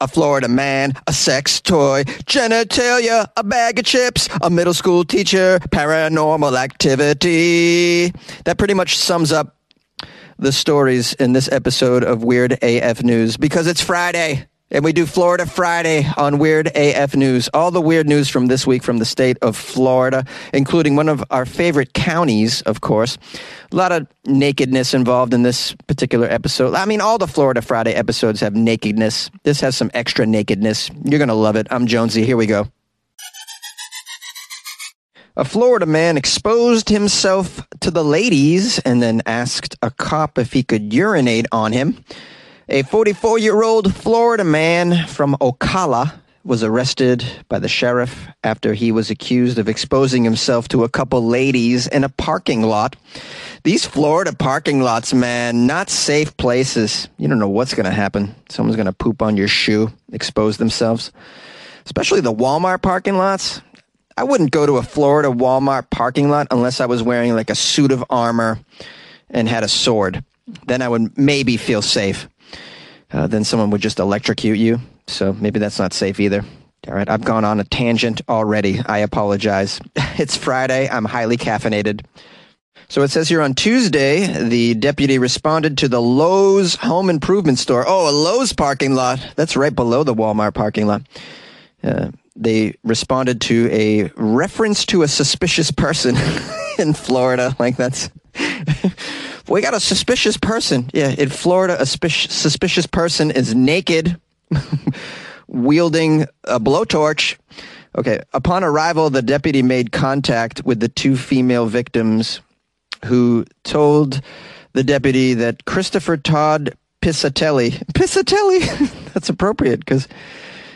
a Florida man, a sex toy, genitalia, a bag of chips, a middle school teacher, paranormal activity. That pretty much sums up the stories in this episode of Weird AF News because it's Friday. And we do Florida Friday on Weird AF News. All the weird news from this week from the state of Florida, including one of our favorite counties, of course. A lot of nakedness involved in this particular episode. I mean, all the Florida Friday episodes have nakedness. This has some extra nakedness. You're going to love it. I'm Jonesy. Here we go. A Florida man exposed himself to the ladies and then asked a cop if he could urinate on him. A 44 year old Florida man from Ocala was arrested by the sheriff after he was accused of exposing himself to a couple ladies in a parking lot. These Florida parking lots, man, not safe places. You don't know what's going to happen. Someone's going to poop on your shoe, expose themselves. Especially the Walmart parking lots. I wouldn't go to a Florida Walmart parking lot unless I was wearing like a suit of armor and had a sword. Then I would maybe feel safe uh, then someone would just electrocute you. So maybe that's not safe either. All right, I've gone on a tangent already. I apologize. It's Friday. I'm highly caffeinated. So it says here on Tuesday, the deputy responded to the Lowe's home improvement store. Oh, a Lowe's parking lot. That's right below the Walmart parking lot. Uh, they responded to a reference to a suspicious person in Florida. Like that's we got a suspicious person. Yeah, in Florida, a suspicious person is naked, wielding a blowtorch. Okay, upon arrival, the deputy made contact with the two female victims who told the deputy that Christopher Todd Pisatelli, Pisatelli, that's appropriate because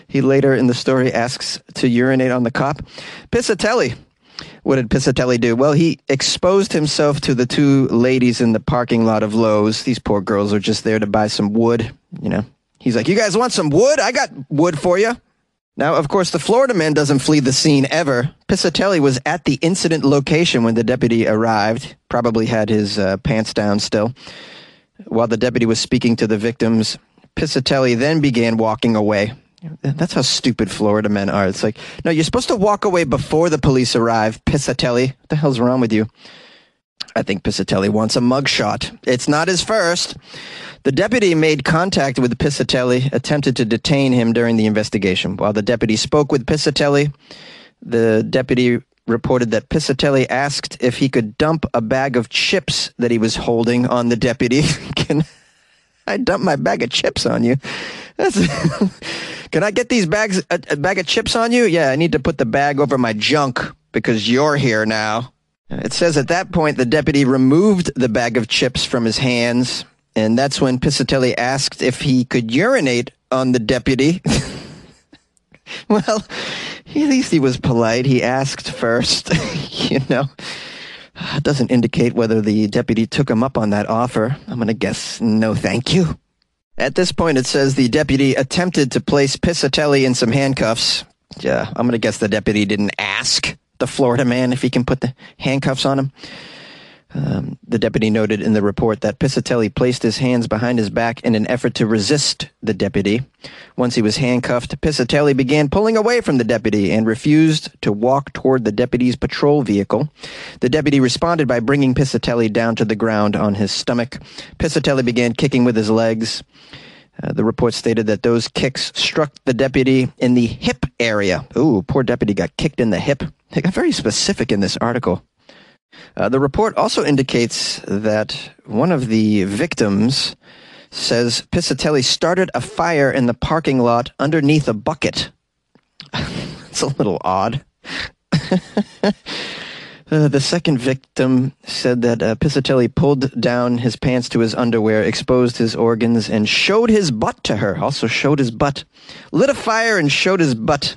he later in the story asks to urinate on the cop. Pisatelli what did Pisatelli do? Well, he exposed himself to the two ladies in the parking lot of Lowe's. These poor girls are just there to buy some wood, you know. He's like, "You guys want some wood? I got wood for you." Now, of course, the Florida man doesn't flee the scene ever. Pisatelli was at the incident location when the deputy arrived, probably had his uh, pants down still. While the deputy was speaking to the victims, Pisatelli then began walking away. That's how stupid Florida men are. It's like, no, you're supposed to walk away before the police arrive. Pisatelli, what the hell's wrong with you? I think Pisatelli wants a mugshot. It's not his first. The deputy made contact with Pisatelli, attempted to detain him during the investigation. While the deputy spoke with Pisatelli, the deputy reported that Pisatelli asked if he could dump a bag of chips that he was holding on the deputy. Can I dump my bag of chips on you? Can I get these bags, a, a bag of chips on you? Yeah, I need to put the bag over my junk because you're here now. It says at that point the deputy removed the bag of chips from his hands, and that's when Pisatelli asked if he could urinate on the deputy. well, at least he was polite. He asked first, you know. It doesn't indicate whether the deputy took him up on that offer. I'm going to guess no thank you. At this point, it says the deputy attempted to place Pisatelli in some handcuffs. Yeah, I'm going to guess the deputy didn't ask the Florida man if he can put the handcuffs on him. Um, the deputy noted in the report that Pisatelli placed his hands behind his back in an effort to resist the deputy. Once he was handcuffed, Pisatelli began pulling away from the deputy and refused to walk toward the deputy's patrol vehicle. The deputy responded by bringing Pisatelli down to the ground on his stomach. Pisatelli began kicking with his legs. Uh, the report stated that those kicks struck the deputy in the hip area. Ooh, poor deputy got kicked in the hip. They got very specific in this article. Uh, the report also indicates that one of the victims says Pisatelli started a fire in the parking lot underneath a bucket. it's a little odd. uh, the second victim said that uh, Pisatelli pulled down his pants to his underwear, exposed his organs, and showed his butt to her. Also showed his butt. Lit a fire and showed his butt.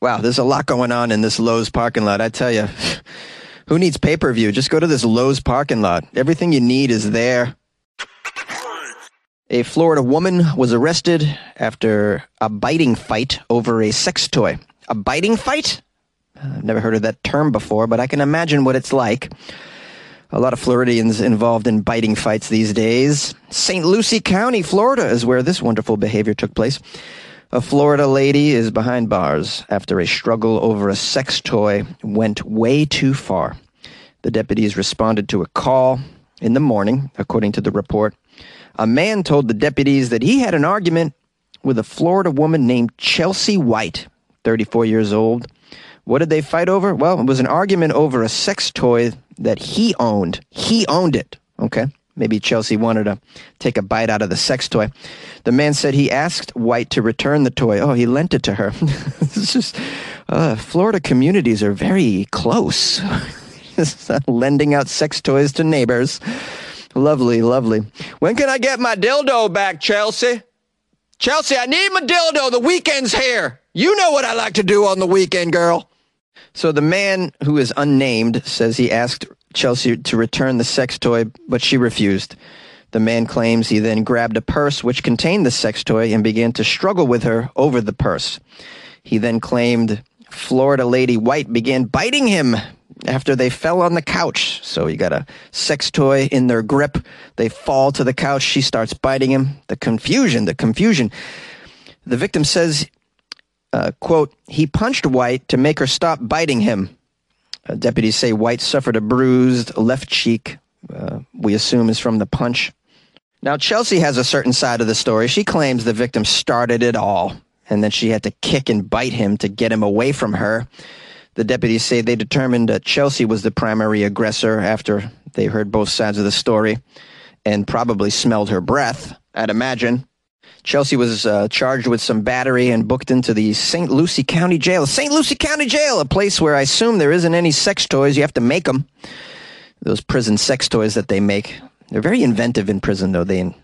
Wow, there's a lot going on in this Lowe's parking lot, I tell you. Who needs pay per view? Just go to this Lowe's parking lot. Everything you need is there. A Florida woman was arrested after a biting fight over a sex toy. A biting fight? I've never heard of that term before, but I can imagine what it's like. A lot of Floridians involved in biting fights these days. St. Lucie County, Florida is where this wonderful behavior took place. A Florida lady is behind bars after a struggle over a sex toy went way too far. The deputies responded to a call in the morning, according to the report. A man told the deputies that he had an argument with a Florida woman named Chelsea White, 34 years old. What did they fight over? Well, it was an argument over a sex toy that he owned. He owned it. Okay. Maybe Chelsea wanted to take a bite out of the sex toy. The man said he asked White to return the toy. Oh, he lent it to her. uh, Florida communities are very close. Lending out sex toys to neighbors. Lovely, lovely. When can I get my dildo back, Chelsea? Chelsea, I need my dildo. The weekend's here. You know what I like to do on the weekend, girl. So the man who is unnamed says he asked Chelsea to return the sex toy, but she refused. The man claims he then grabbed a purse which contained the sex toy and began to struggle with her over the purse. He then claimed Florida Lady White began biting him after they fell on the couch. So you got a sex toy in their grip. They fall to the couch. She starts biting him. The confusion, the confusion. The victim says, uh, quote, he punched White to make her stop biting him. Uh, deputies say White suffered a bruised left cheek. Uh, we assume is from the punch. Now, Chelsea has a certain side of the story. She claims the victim started it all and that she had to kick and bite him to get him away from her. The deputies say they determined that Chelsea was the primary aggressor after they heard both sides of the story and probably smelled her breath, I'd imagine. Chelsea was uh, charged with some battery and booked into the St. Lucie County Jail. St. Lucie County Jail, a place where I assume there isn't any sex toys. You have to make them. Those prison sex toys that they make. They're very inventive in prison, though. They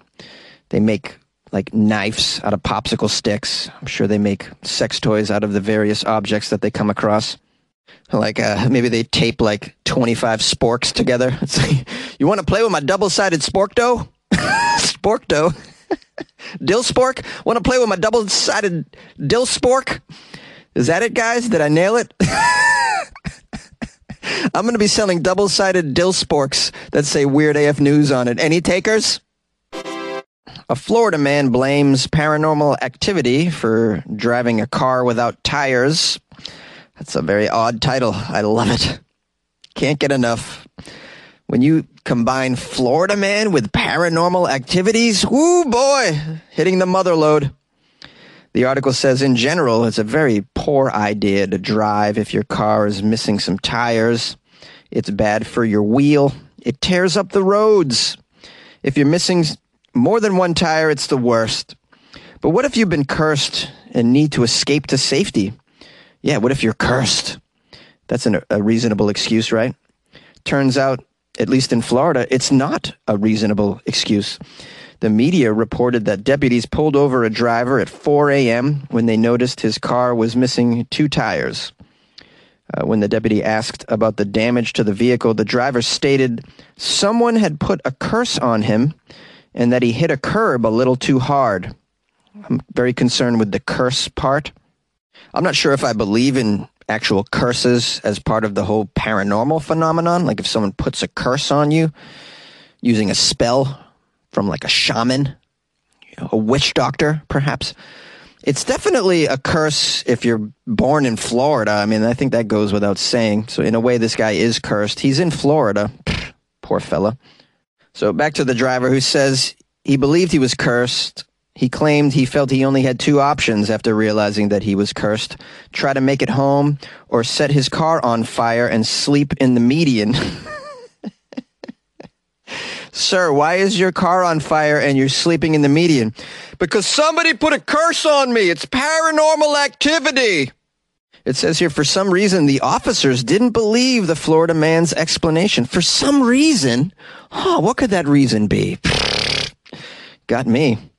they make like knives out of popsicle sticks. I'm sure they make sex toys out of the various objects that they come across. Like uh, maybe they tape like 25 sporks together. Like, you want to play with my double-sided spork dough? spork dough. Dill spork? Want to play with my double-sided dill spork? Is that it, guys? Did I nail it? I'm going to be selling double-sided dill sporks that say Weird AF News on it. Any takers? A Florida man blames paranormal activity for driving a car without tires. That's a very odd title. I love it. Can't get enough. When you combine Florida man with paranormal activities, whoo boy, hitting the mother lode. The article says in general, it's a very poor idea to drive if your car is missing some tires. It's bad for your wheel. It tears up the roads. If you're missing more than one tire, it's the worst. But what if you've been cursed and need to escape to safety? Yeah, what if you're cursed? That's an, a reasonable excuse, right? Turns out, at least in Florida, it's not a reasonable excuse. The media reported that deputies pulled over a driver at 4 a.m. when they noticed his car was missing two tires. Uh, when the deputy asked about the damage to the vehicle, the driver stated someone had put a curse on him and that he hit a curb a little too hard. I'm very concerned with the curse part. I'm not sure if I believe in actual curses as part of the whole paranormal phenomenon. Like if someone puts a curse on you using a spell from like a shaman, a witch doctor, perhaps. It's definitely a curse if you're born in Florida. I mean, I think that goes without saying. So, in a way, this guy is cursed. He's in Florida. Poor fella. So back to the driver who says he believed he was cursed. He claimed he felt he only had two options after realizing that he was cursed try to make it home or set his car on fire and sleep in the median. Sir, why is your car on fire and you're sleeping in the median? Because somebody put a curse on me. It's paranormal activity. It says here, for some reason, the officers didn't believe the Florida man's explanation. For some reason? Oh, what could that reason be? Got me.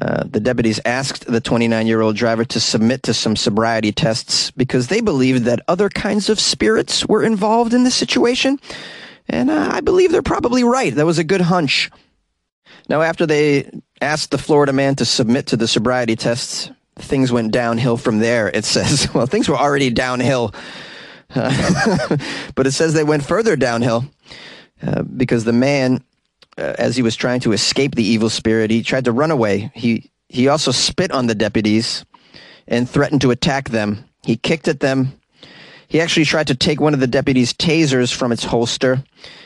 Uh, the deputies asked the 29 year old driver to submit to some sobriety tests because they believed that other kinds of spirits were involved in the situation. And uh, I believe they're probably right. That was a good hunch. Now, after they asked the Florida man to submit to the sobriety tests, things went downhill from there. It says, well, things were already downhill, but it says they went further downhill. uh, because the man, uh, as he was trying to escape the evil spirit, he tried to run away. He he also spit on the deputies and threatened to attack them. He kicked at them. He actually tried to take one of the deputies' tasers from its holster.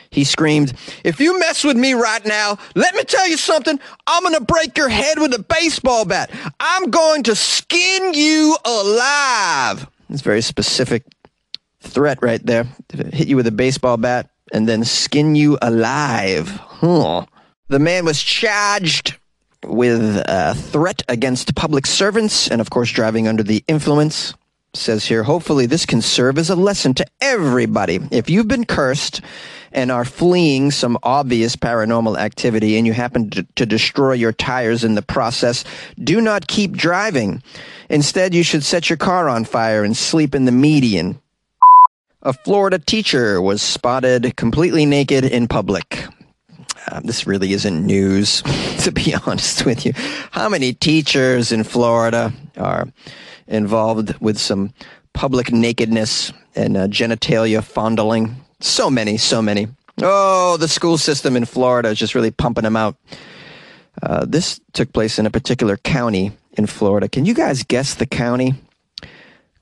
He screamed, If you mess with me right now, let me tell you something. I'm going to break your head with a baseball bat. I'm going to skin you alive. It's very specific threat right there. Hit you with a baseball bat and then skin you alive. Huh. The man was charged with a threat against public servants and, of course, driving under the influence. Says here, hopefully, this can serve as a lesson to everybody. If you've been cursed and are fleeing some obvious paranormal activity and you happen to, to, destroy your tires in the process, do not keep driving. Instead, you should set your car on fire and sleep in the median. A Florida teacher was spotted completely naked in public. Um, this really isn't news, to be honest with you. How many teachers in Florida are involved with some public nakedness and uh, genitalia fondling? So many, so many. Oh, the school system in Florida is just really pumping them out. Uh, this took place in a particular county in Florida. Can you guys guess the county?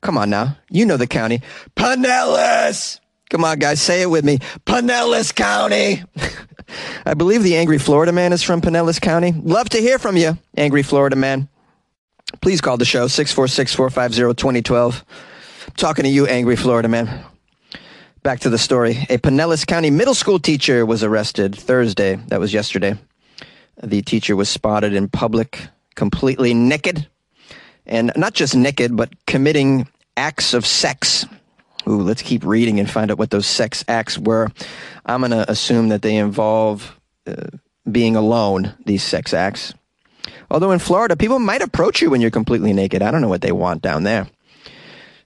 Come on now. You know the county. Pinellas! Come on, guys, say it with me. Pinellas County! I believe the angry Florida man is from Pinellas County. Love to hear from you, angry Florida man. Please call the show, 646 450 2012. Talking to you, angry Florida man. Back to the story. A Pinellas County middle school teacher was arrested Thursday. That was yesterday. The teacher was spotted in public, completely naked. And not just naked, but committing acts of sex Ooh, let's keep reading and find out what those sex acts were. I'm going to assume that they involve uh, being alone, these sex acts. Although in Florida, people might approach you when you're completely naked. I don't know what they want down there.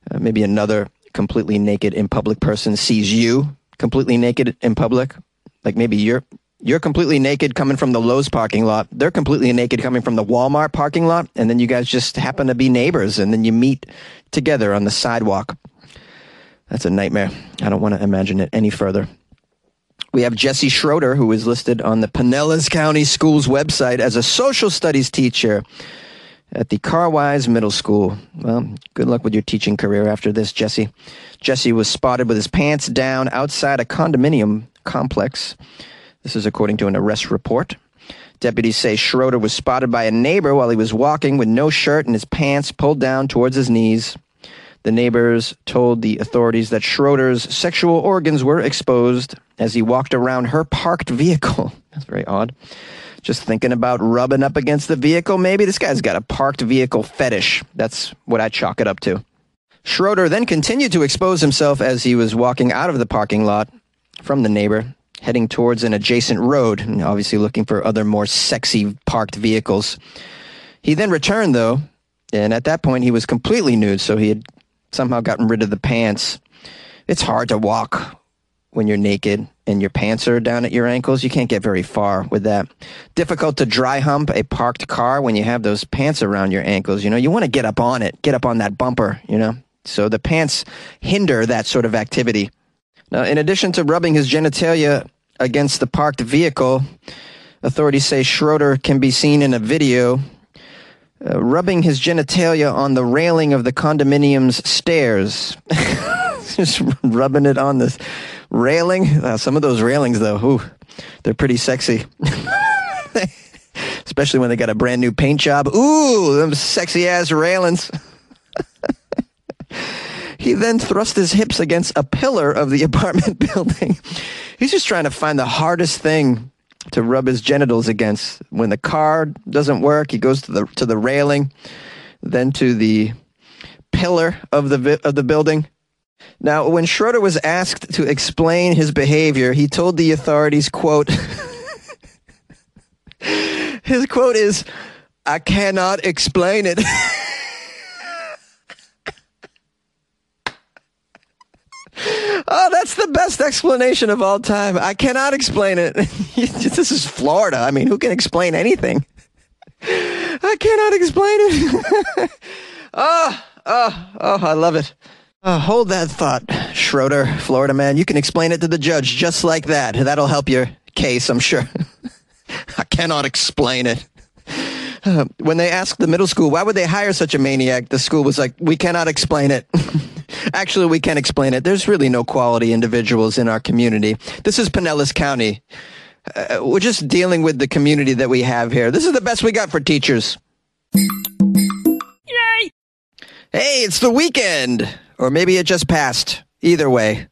Uh, maybe another completely naked in public person sees you completely naked in public. Like maybe you're you're completely naked coming from the Lowe's parking lot. They're completely naked coming from the Walmart parking lot, and then you guys just happen to be neighbors, and then you meet together on the sidewalk. That's a nightmare. I don't want to imagine it any further. We have Jesse Schroeder, who is listed on the Pinellas County Schools website as a social studies teacher at the Carwise Middle School. Well, good luck with your teaching career after this, Jesse. Jesse was spotted with his pants down outside a condominium complex. This is according to an arrest report. Deputies say Schroeder was spotted by a neighbor while he was walking with no shirt and his pants pulled down towards his knees. The neighbors told the authorities that Schroeder's sexual organs were exposed as he walked around her parked vehicle. That's very odd. Just thinking about rubbing up against the vehicle, maybe this guy's got a parked vehicle fetish. That's what I chalk it up to. Schroeder then continued to expose himself as he was walking out of the parking lot from the neighbor, heading towards an adjacent road, obviously looking for other more sexy parked vehicles. He then returned, though, and at that point he was completely nude, so he had somehow gotten rid of the pants. It's hard to walk when you're naked and your pants are down at your ankles. You can't get very far with that. Difficult to dry hump a parked car when you have those pants around your ankles. You know, you want to get up on it, get up on that bumper, you know. So the pants hinder that sort of activity. Now, in addition to rubbing his genitalia against the parked vehicle, authorities say Schroeder can be seen in a video uh, rubbing his genitalia on the railing of the condominium's stairs. Just rubbing it on the railing. Uh, some of those railings, though, ooh, they're pretty sexy. Especially when they got a brand new paint job. Ooh, them sexy ass railings. he then thrust his hips against a pillar of the apartment building. He's just trying to find the hardest thing to rub his genitals against. When the car doesn't work, he goes to the to the railing, then to the pillar of the of the building. Now, when Schroeder was asked to explain his behavior, he told the authorities, quote, his quote is, I cannot explain it. Oh, that's the best explanation of all time. I cannot explain it. this is Florida. I mean, who can explain anything? I cannot explain it. oh, oh, oh, I love it. Uh, hold that thought, Schroeder, Florida man. You can explain it to the judge just like that. That'll help your case, I'm sure. I cannot explain it. Uh, when they asked the middle school, why would they hire such a maniac? The school was like, we cannot explain it. Actually, we can't explain it. There's really no quality individuals in our community. This is Pinellas County. Uh, we're just dealing with the community that we have here. This is the best we got for teachers. Yay! Hey, it's the weekend. Or maybe it just passed. Either way,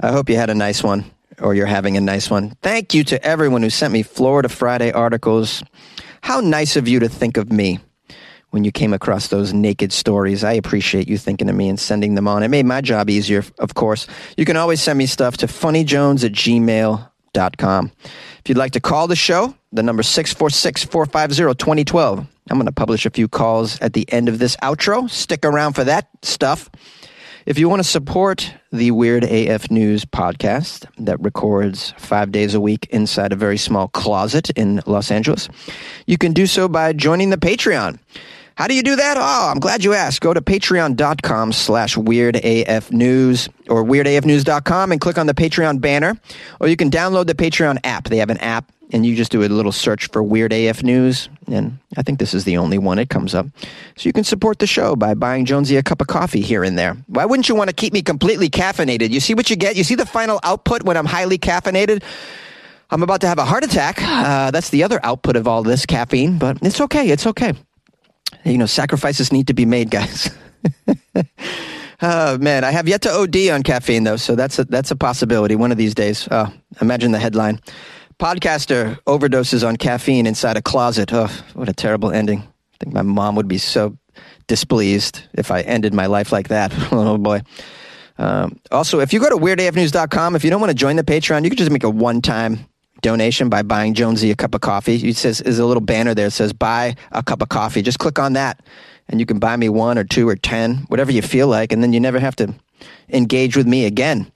I hope you had a nice one or you're having a nice one. Thank you to everyone who sent me Florida Friday articles. How nice of you to think of me when you came across those naked stories. I appreciate you thinking of me and sending them on. It made my job easier, of course. You can always send me stuff to funnyjones at gmail.com. If you'd like to call the show, the number 646 450 2012. I'm going to publish a few calls at the end of this outro. Stick around for that stuff. If you want to support the Weird AF News podcast that records five days a week inside a very small closet in Los Angeles, you can do so by joining the Patreon. How do you do that? Oh, I'm glad you asked. Go to patreon.com slash weirdafnews or weirdafnews.com and click on the Patreon banner. Or you can download the Patreon app. They have an app and you just do a little search for Weird AF News, and I think this is the only one it comes up. So you can support the show by buying Jonesy a cup of coffee here and there. Why wouldn't you want to keep me completely caffeinated? You see what you get? You see the final output when I'm highly caffeinated? I'm about to have a heart attack. Uh, that's the other output of all this caffeine, but it's okay. It's okay. You know, sacrifices need to be made, guys. oh man, I have yet to OD on caffeine though, so that's a, that's a possibility one of these days. Oh, imagine the headline. Podcaster overdoses on caffeine inside a closet. Oh, what a terrible ending. I think my mom would be so displeased if I ended my life like that. oh, boy. Um, also, if you go to weirdafnews.com, if you don't want to join the Patreon, you can just make a one time donation by buying Jonesy a cup of coffee. It says, there's a little banner there that says, buy a cup of coffee. Just click on that, and you can buy me one or two or ten, whatever you feel like, and then you never have to engage with me again.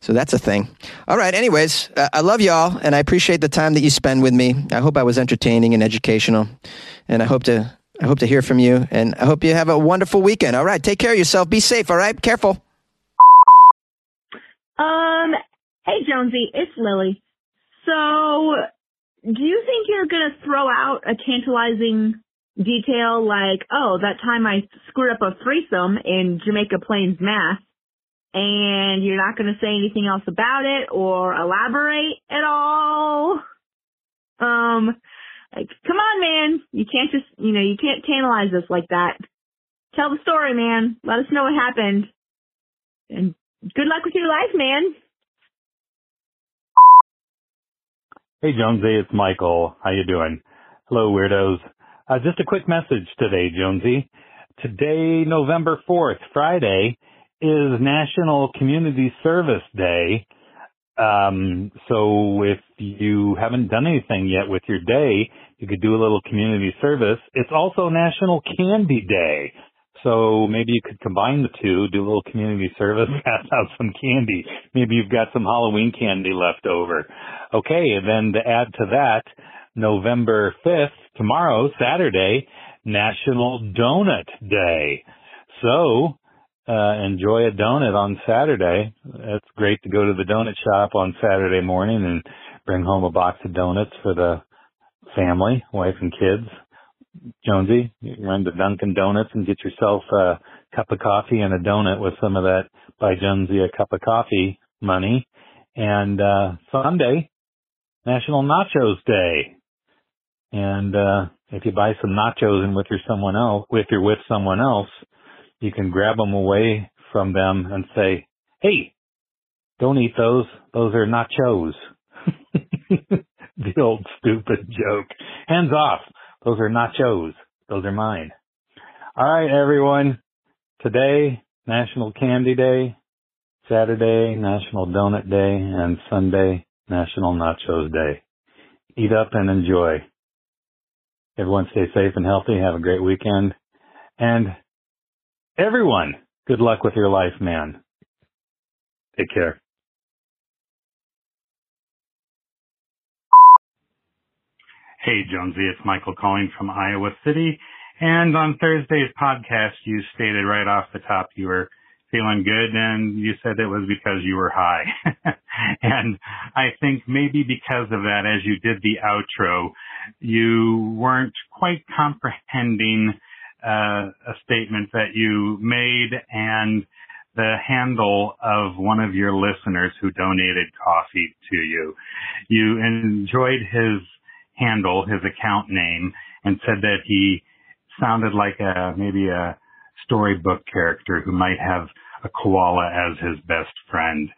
So that's a thing. All right. Anyways, uh, I love y'all, and I appreciate the time that you spend with me. I hope I was entertaining and educational, and I hope to I hope to hear from you, and I hope you have a wonderful weekend. All right. Take care of yourself. Be safe. All right. Careful. Um. Hey, Jonesy. It's Lily. So, do you think you're gonna throw out a tantalizing detail like, oh, that time I screwed up a threesome in Jamaica Plains, Mass? and you're not going to say anything else about it or elaborate at all. Um, like, come on, man. You can't just, you know, you can't tantalize us like that. Tell the story, man. Let us know what happened. And good luck with your life, man. Hey, Jonesy, it's Michael. How you doing? Hello, weirdos. Uh, just a quick message today, Jonesy. Today, November 4th, Friday, is National Community Service Day. Um, so if you haven't done anything yet with your day, you could do a little community service. It's also National Candy Day. So maybe you could combine the two, do a little community service, pass out some candy. Maybe you've got some Halloween candy left over. Okay, and then to add to that, November 5th, tomorrow, Saturday, National Donut Day. So, uh, enjoy a donut on Saturday. It's great to go to the donut shop on Saturday morning and bring home a box of donuts for the family, wife and kids. Jonesy, run to Dunkin' Donuts and get yourself a cup of coffee and a donut with some of that buy Jonesy a cup of coffee money. And uh Sunday, National Nachos Day. And uh if you buy some nachos and with your someone else, if you're with someone else, you can grab them away from them and say, "Hey, don't eat those. Those are nachos." the old stupid joke. Hands off. Those are nachos. Those are mine. All right, everyone. Today, National Candy Day. Saturday, National Donut Day. And Sunday, National Nachos Day. Eat up and enjoy. Everyone stay safe and healthy. Have a great weekend. And Everyone, good luck with your life, man. Take care. Hey, Jonesy, it's Michael calling from Iowa City. And on Thursday's podcast, you stated right off the top you were feeling good and you said it was because you were high. and I think maybe because of that, as you did the outro, you weren't quite comprehending uh, a statement that you made and the handle of one of your listeners who donated coffee to you. You enjoyed his handle, his account name, and said that he sounded like a maybe a storybook character who might have a koala as his best friend.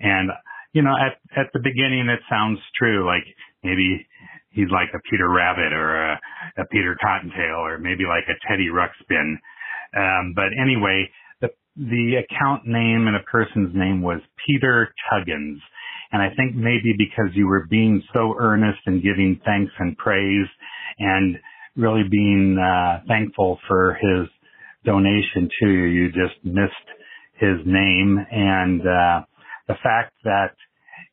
And you know, at at the beginning it sounds true, like maybe he's like a Peter Rabbit or a, a Peter Cottontail or maybe like a Teddy Ruxpin. Um, but anyway, the the account name and a person's name was Peter Tuggins. And I think maybe because you were being so earnest and giving thanks and praise and really being uh, thankful for his donation to you, you just missed his name. And uh, the fact that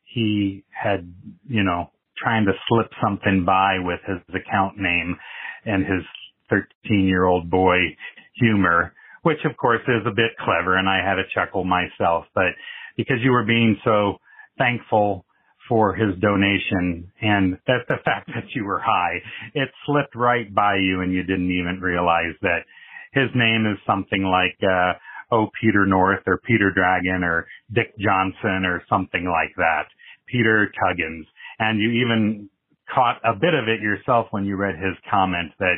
he had, you know, trying to slip something by with his account name and his 13 year old boy humor, which of course is a bit clever and I had a chuckle myself, but because you were being so thankful for his donation and that the fact that you were high, it slipped right by you and you didn't even realize that his name is something like, uh, oh, Peter North or Peter Dragon or Dick Johnson or something like that. Peter Tuggins. And you even caught a bit of it yourself when you read his comment that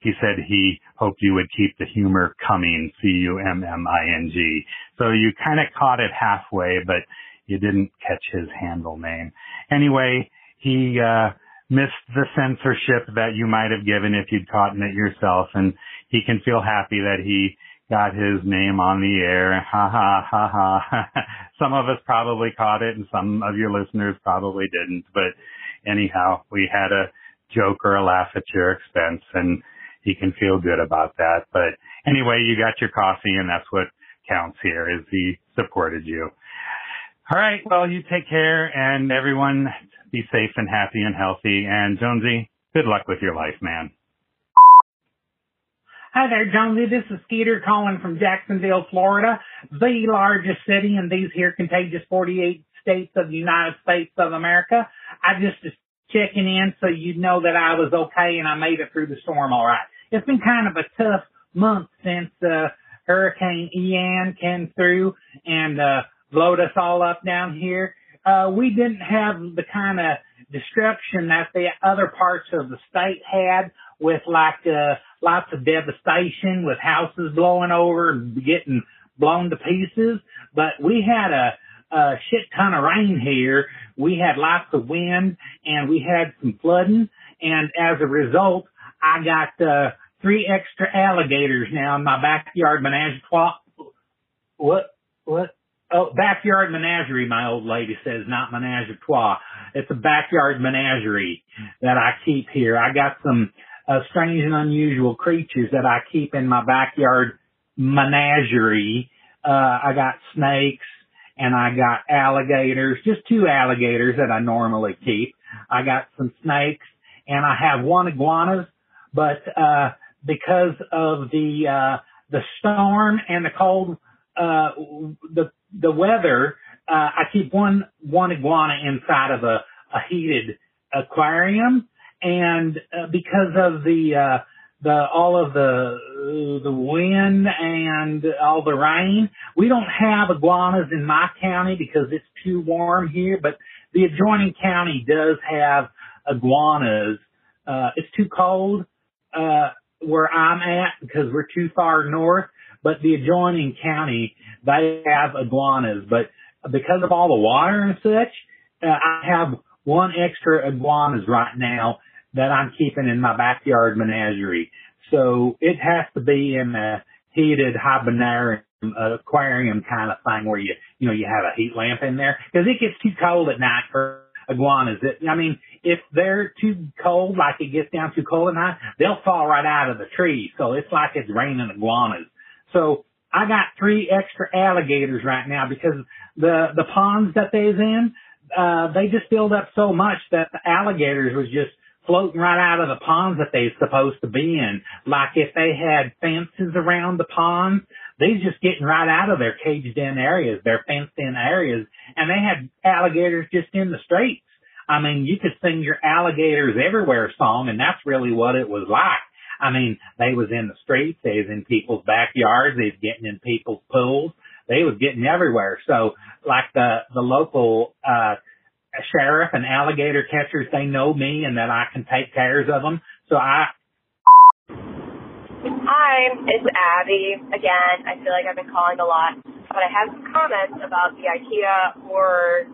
he said he hoped you would keep the humor coming, C-U-M-M-I-N-G. So you kind of caught it halfway, but you didn't catch his handle name. Anyway, he, uh, missed the censorship that you might have given if you'd caught it yourself and he can feel happy that he got his name on the air. Ha ha ha ha. some of us probably caught it and some of your listeners probably didn't. But anyhow, we had a joke or a laugh at your expense and he can feel good about that. But anyway, you got your coffee and that's what counts here is he supported you. All right. Well, you take care and everyone be safe and happy and healthy. And Jonesy, good luck with your life, man. Hi there, Jonesy. This is Skeeter calling from Jacksonville, Florida, the largest city in these here contagious 48 states of the United States of America. I just checking in so you know that I was okay and I made it through the storm all right. It's been kind of a tough month since uh, Hurricane Ian came through and uh, blowed us all up down here. Uh, we didn't have the kind of destruction that the other parts of the state had with like uh, lots of devastation with houses blowing over and getting blown to pieces. But we had a, a shit ton of rain here. We had lots of wind and we had some flooding. And as a result, I got uh, three extra alligators now in my backyard menagerie. What? What? Oh, backyard menagerie, my old lady says, not menage a trois. It's a backyard menagerie that I keep here. I got some uh, strange and unusual creatures that I keep in my backyard menagerie. Uh, I got snakes and I got alligators, just two alligators that I normally keep. I got some snakes and I have one iguanas, but, uh, because of the, uh, the storm and the cold, uh, the, the weather, uh, I keep one, one iguana inside of a, a heated aquarium and uh, because of the uh, the all of the the wind and all the rain, we don't have iguanas in my county because it's too warm here. But the adjoining county does have iguanas. Uh, it's too cold uh, where I'm at because we're too far north. But the adjoining county, they have iguanas. But because of all the water and such, uh, I have one extra iguanas right now that I'm keeping in my backyard menagerie. So it has to be in a heated hibernarium aquarium kind of thing where you, you know, you have a heat lamp in there because it gets too cold at night for iguanas. It, I mean, if they're too cold, like it gets down too cold at night, they'll fall right out of the tree. So it's like it's raining iguanas. So I got three extra alligators right now because the, the ponds that they's in, uh, they just filled up so much that the alligators was just floating right out of the ponds that they're supposed to be in. Like if they had fences around the pond, these just getting right out of their caged in areas, their fenced in areas, and they had alligators just in the streets. I mean, you could sing your alligators everywhere song, and that's really what it was like. I mean, they was in the streets, they was in people's backyards, they was getting in people's pools, they was getting everywhere. So, like the the local uh sheriff and alligator catchers, they know me and that I can take care of them. So I Hi, it's Abby again. I feel like I've been calling a lot, but I have some comments about the IKEA horror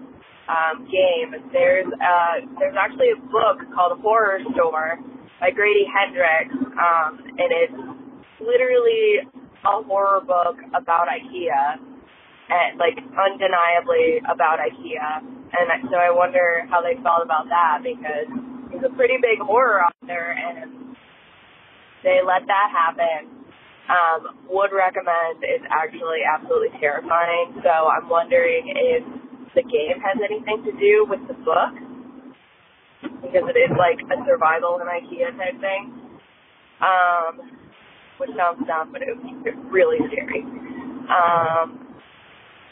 um, game. There's uh, there's actually a book called Horror Store by Grady Hendrix, um, and it's literally a horror book about IKEA, and like undeniably about IKEA. And so I wonder how they felt about that because there's a pretty big horror out there, and they let that happen. Um, would recommend is actually absolutely terrifying. So I'm wondering if the game has anything to do with the book because it is like a survival in IKEA type thing. Um, which sounds dumb, but it was really scary. Um,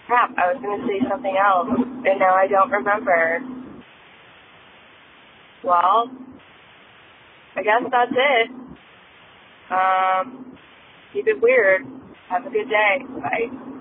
crap, I was going to say something else, and now I don't remember. Well, I guess that's it. Um, keep it weird. Have a good day. Bye.